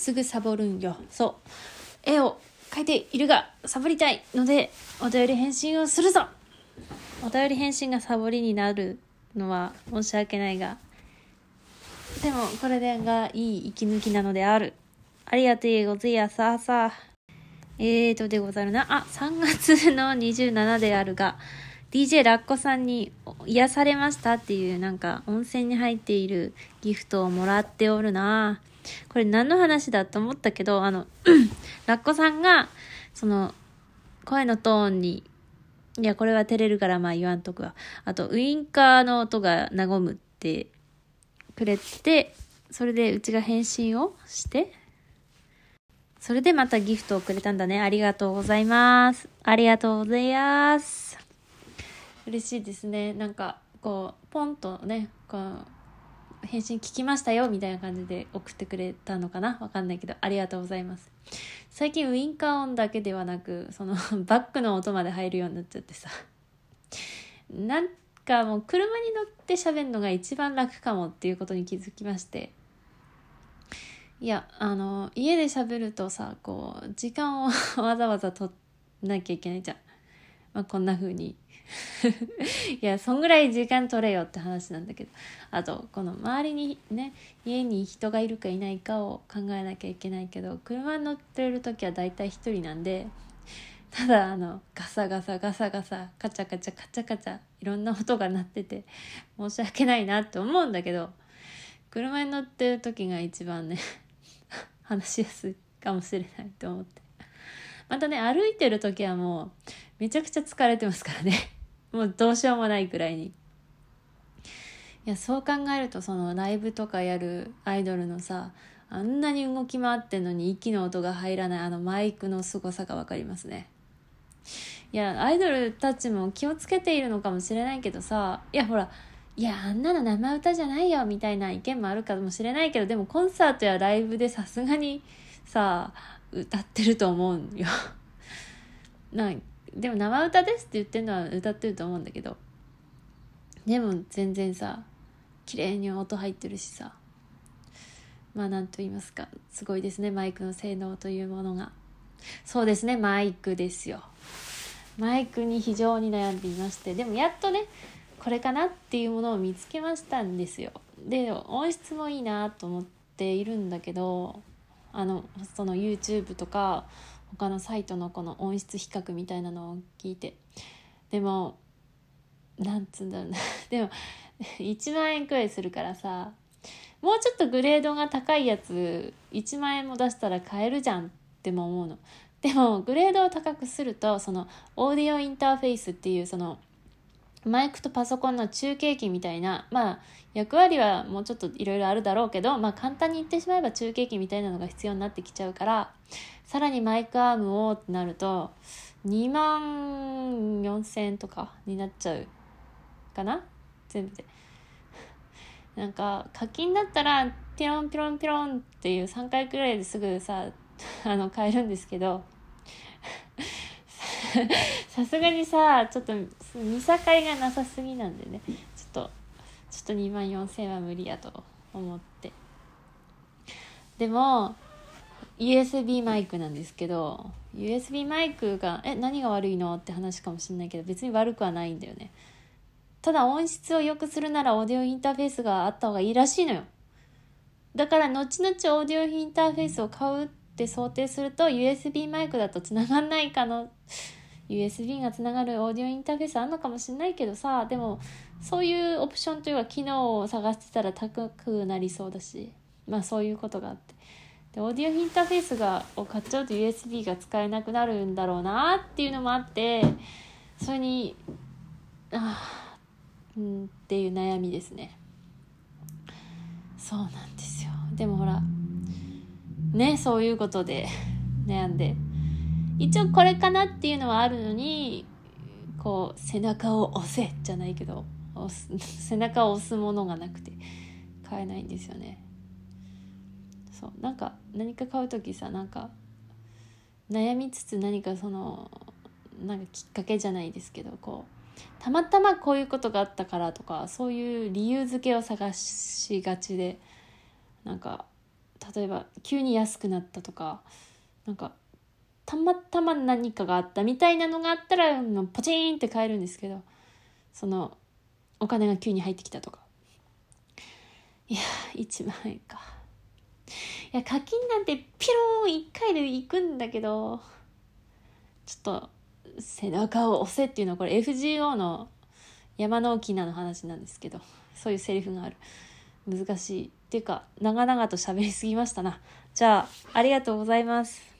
すぐサボるんよ。そう。絵を描いているがサボりたいのでお便り返信をするぞ。お便り返信がサボりになるのは申し訳ないがでもこれがいい息抜きなのである。ありがとうございますさ。えーとでござるな。あ3月の27であるが DJ ラッコさんに癒されましたっていうなんか温泉に入っているギフトをもらっておるな。これ何の話だと思ったけど、あの、ラッコさんが、その、声のトーンに、いや、これは照れるからまあ言わんとくわ。あと、ウインカーの音が和むってくれて、それでうちが返信をして、それでまたギフトをくれたんだね。ありがとうございます。ありがとうございます。嬉しいですねなんかこうポンとねこう返信聞きましたよみたいな感じで送ってくれたのかな？わかんないけど。ありがとうございます。最近ウインカー音だけではなくその バックの音まで入るようになっちゃってさ。なんかもう車に乗って喋るのが一番楽かもっていうことに気づきまして。いやあの家で喋るとさこう時間を わざわざ取んなきゃいけないじゃん、まあ、こんな風に。いやそんぐらい時間取れよって話なんだけど。あとこの周りにね家に人がいるかいないかを考えなきゃいけないけど車に乗ってる時は大体一人なんでただあのガサガサガサガサカチャカチャカチャカチャいろんな音が鳴ってて申し訳ないなって思うんだけど車に乗ってる時が一番ね話しやすいかもしれないと思って。またね歩いてる時はもうめちゃくちゃ疲れてますからね もうどうしようもないくらいに。いや、そう考えると、そのライブとかやるアイドルのさ、あんなに動き回ってんのに息の音が入らないあのマイクの凄さがわかりますね。いや、アイドルたちも気をつけているのかもしれないけどさ、いやほら、いや、あんなの生歌じゃないよみたいな意見もあるかもしれないけど、でもコンサートやライブでさすがにさ、歌ってると思うよ。なでも生歌ですって言ってるのは歌ってると思うんだけど。でも全然さ綺麗に音入ってるしさ。まあ何と言いますかすごいですねマイクの性能というものが。そうですねマイクですよ。マイクに非常に悩んでいまして。でもやっとねこれかなっていうものを見つけましたんですよ。で音質もいいなと思っているんだけどあのその YouTube とか他のサイトのこの音質比較みたいなのを聞いて。でもなんつうんだろうな。でも1万円くらいするからさもうちょっとグレードが高いやつ1万円も出したら買えるじゃんっても思うの。でもグレードを高くするとそのオーディオインターフェースっていうそのマイクとパソコンの中継機みたいなまあ役割はもうちょっといろいろあるだろうけどまあ簡単に言ってしまえば中継機みたいなのが必要になってきちゃうからさらにマイクアームをってなると2万4000円とかになっちゃうかな？全部で。なんか課金だったらピロンピロンピロンっていう3回くらいですぐさ あの買えるんですけどさすがにさちょっと見境がなさすぎなんでね。ちょっとちょっと2万4000は無理やと思って。でも USB マイクなんですけど USB マイクがえ何が悪いのって話かもしれないけど別に悪くはないんだよね。ただ音質を良くするならオーディオインターフェースがあった方がいいらしいのよ。だから後々オーディオインターフェースを買うって想定すると USB マイクだと繋がんないかの USB がつながるオーディオインターフェースあるのかもしれないけどさでもそういうオプションというか機能を探してたら高くなりそうだしまあそういうことがあって。でオーディオインターフェースがを買っちゃうと USB が使えなくなるんだろうなっていうのもあってそれにあうんっていう悩みですね。そうなんですよ。でもほらねそういうことで悩んで。一応これかなっていうのはあるのにこう背中を押せじゃないけど 背中を押すものがなくて買えないんですよね。そうなんか何か買う時さなんか悩みつつ何かそのなんかきっかけじゃないですけどこうたまたまこういうことがあったからとかそういう理由付けを探しがちでなんか例えば急に安くなったとかなんかたまたま何かがあったみたいなのがあったらポチーンって買えるんですけどそのお金が急に入ってきたとか。いや1万円か。いや課金なんてピローン1回で行くんだけどちょっと背中を押せっていうのはこれ FGO の山の沖縄の話なんですけどそういうセリフがある。難しい。っていうか長々と喋りすぎましたな。じゃあありがとうございます。